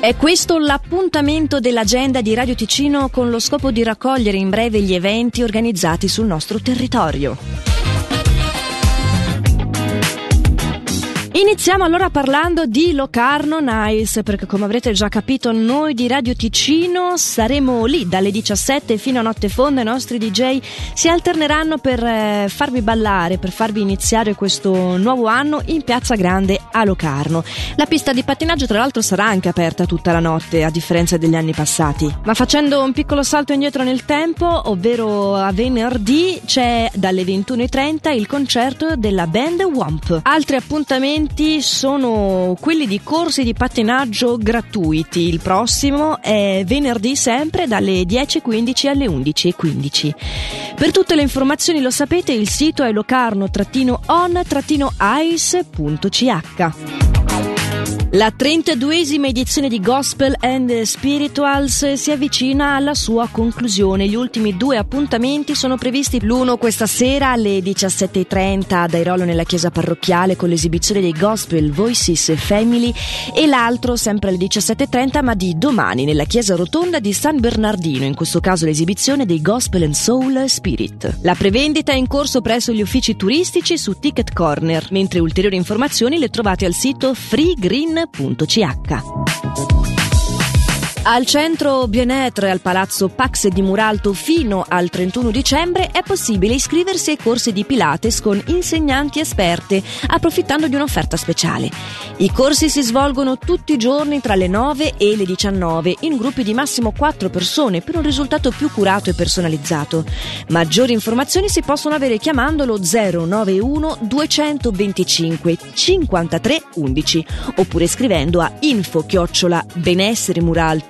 È questo l'appuntamento dell'agenda di Radio Ticino con lo scopo di raccogliere in breve gli eventi organizzati sul nostro territorio. Iniziamo allora parlando di Locarno Nice, perché come avrete già capito noi di Radio Ticino saremo lì dalle 17 fino a notte fonda, i nostri DJ si alterneranno per eh, farvi ballare, per farvi iniziare questo nuovo anno in Piazza Grande a Locarno. La pista di pattinaggio tra l'altro sarà anche aperta tutta la notte, a differenza degli anni passati. Ma facendo un piccolo salto indietro nel tempo, ovvero a venerdì c'è dalle 21.30 il concerto della band Womp. Altri appuntamenti eventi sono quelli di corsi di pattinaggio gratuiti. Il prossimo è venerdì sempre dalle 10.15 alle 11.15. Per tutte le informazioni lo sapete, il sito è locarno-on-ice.ch. La 32esima edizione di Gospel and Spirituals si avvicina alla sua conclusione. Gli ultimi due appuntamenti sono previsti l'uno questa sera alle 17.30 ad Airolo nella chiesa parrocchiale con l'esibizione dei Gospel Voices Family e l'altro sempre alle 17.30 ma di domani nella chiesa rotonda di San Bernardino, in questo caso l'esibizione dei Gospel and Soul Spirit. La prevendita è in corso presso gli uffici turistici su Ticket Corner, mentre ulteriori informazioni le trovate al sito freegreen Ch al centro Bienetre al palazzo Pax di Muralto fino al 31 dicembre è possibile iscriversi ai corsi di Pilates con insegnanti esperte, approfittando di un'offerta speciale. I corsi si svolgono tutti i giorni tra le 9 e le 19 in gruppi di massimo 4 persone per un risultato più curato e personalizzato. Maggiori informazioni si possono avere chiamandolo 091 225 53 11 oppure scrivendo a info chiocciola benessere muralto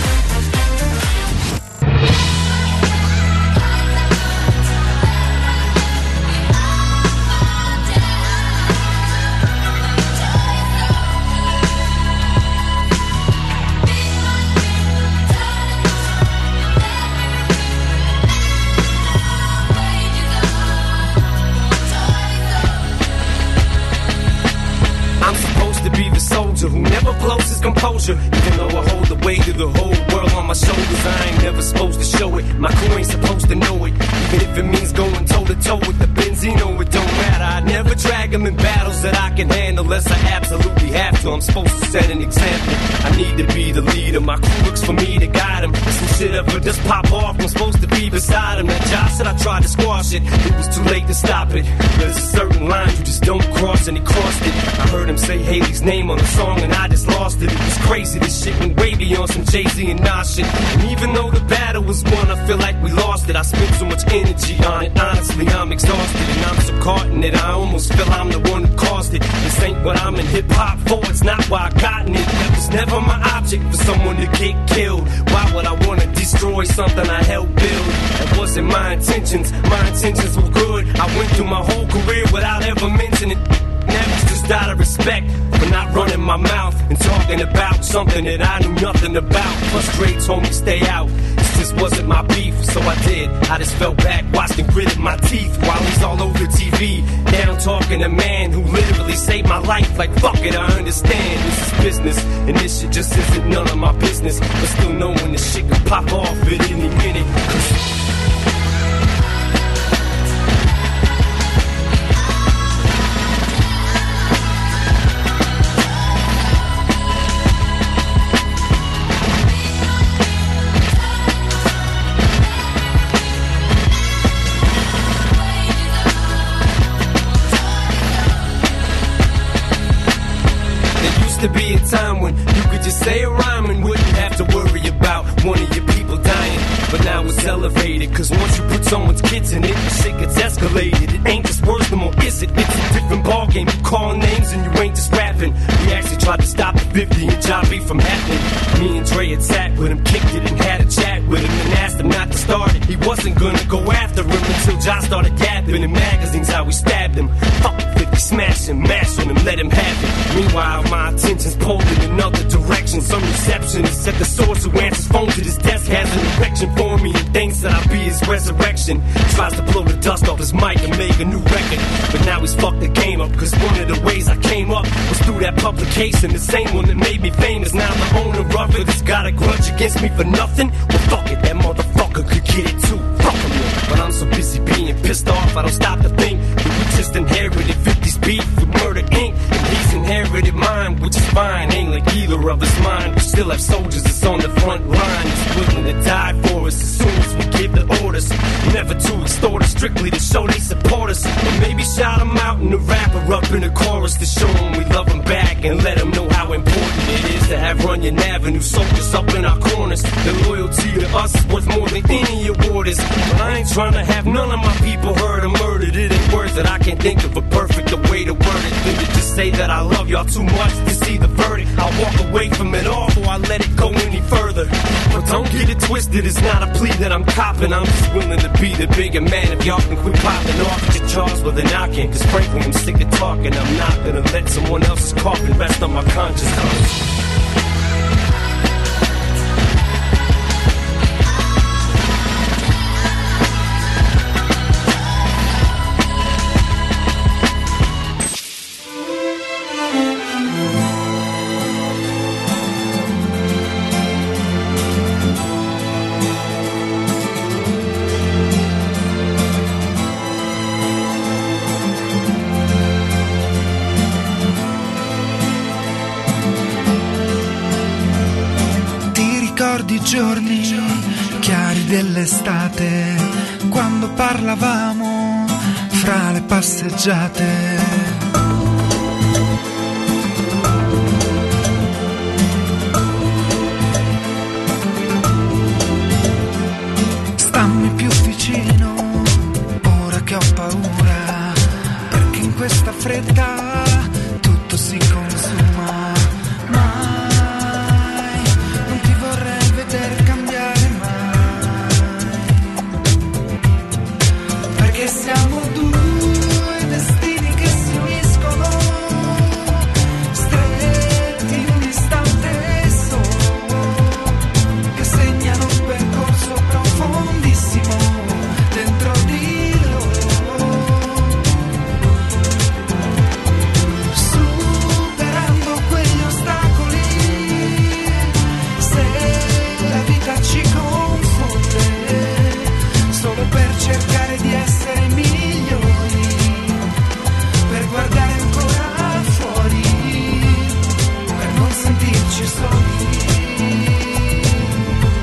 Composure. Even though I hold the weight of the whole world on my shoulders, I ain't never supposed to show it. My crew ain't supposed to know it. Even if it means going toe to toe with the Benzino, it don't matter. I never drag them in battles that I can handle unless I absolutely have to. I'm supposed to set an example. I need to be the leader. My crew looks for me to guide them. Some shit ever just pop off. I'm supposed to be beside him. That Said I tried to squash it. It was too late to stop it. There's a certain line you just don't cross, and he crossed it. I heard him say Hailie's name on the song, and I just lost it. It was crazy. This shit went way beyond some Jay Z and Nas shit. And even though the battle was won, I feel like we lost it. I spent so much energy on it. Honestly, I'm exhausted, and I'm so caught in it. I almost feel I'm the one who caused it. This ain't what I'm in hip hop for. It's not why I gotten it. That was never my object for someone to get killed. Why would I wanna destroy something I helped build? That wasn't my intentions. My intentions were good. I went through my whole career without ever mentioning it. Never just out of respect for not running my mouth and talking about something that I knew nothing about. Frustrate told me stay out. This just wasn't my beef, so I did. I just fell back, watched and gritted my teeth while he's all over TV. Now talking to man who literally saved my life. Like fuck it, I understand this is business and this shit just isn't none of my business. But still knowing this shit could pop off one of your people dying. But now it's elevated, cause once you put someone's kids in it, shit gets escalated. It ain't just words no more, is it? It's a different ballgame. You call names and you ain't just rapping. We actually tried to stop the 50 and Jobby from happening. Me and Dre had sat with him, kicked it, and had a chat with him and asked him not to start it. He wasn't gonna go after him until Ja started yapping in magazines how we stabbed him. Fuck 50, smash him, mash on him, let him have it. Meanwhile, my attention's pulled in another direction. Some receptionist at the source who answers phone to this desk has an erection for me and thinks that I'll be his resurrection. Tries to blow the dust off his mic and make a new record. But now he's fucked the game up, cause one of the ways I came up was through that publication. The same one that made me famous. Now the owner of it has got a grudge against me for nothing. Well, fuck it, that motherfucker could get it too. Fuck him, But I'm so busy being pissed off, I don't stop to Ain't like either of us mine. We still have soldiers that's on the front line. That's willing to die for us as soon as we give the orders. Never to extort us, strictly to show they support us. Or maybe shout them out in the rapper up in the chorus to show them we love them back and let them know how important it is to have Runyon Avenue soldiers up in our corners. The loyalty to us is worth more than any award is. I ain't trying to have none of my people hurt or murdered. It ain't worth it. I can't think of a perfect y'all too much to see the verdict. I'll walk away from it all before I let it go any further. But don't get it twisted. It's not a plea that I'm copping. I'm just willing to be the bigger man if y'all can quit popping off at your jaws with an knocking. Cause frankly, I'm sick of talking. I'm not gonna let someone else's coffin rest on my conscience. Giorni chiari dell'estate, quando parlavamo fra le passeggiate. Stammi più vicino, ora che ho paura, perché in questa fretta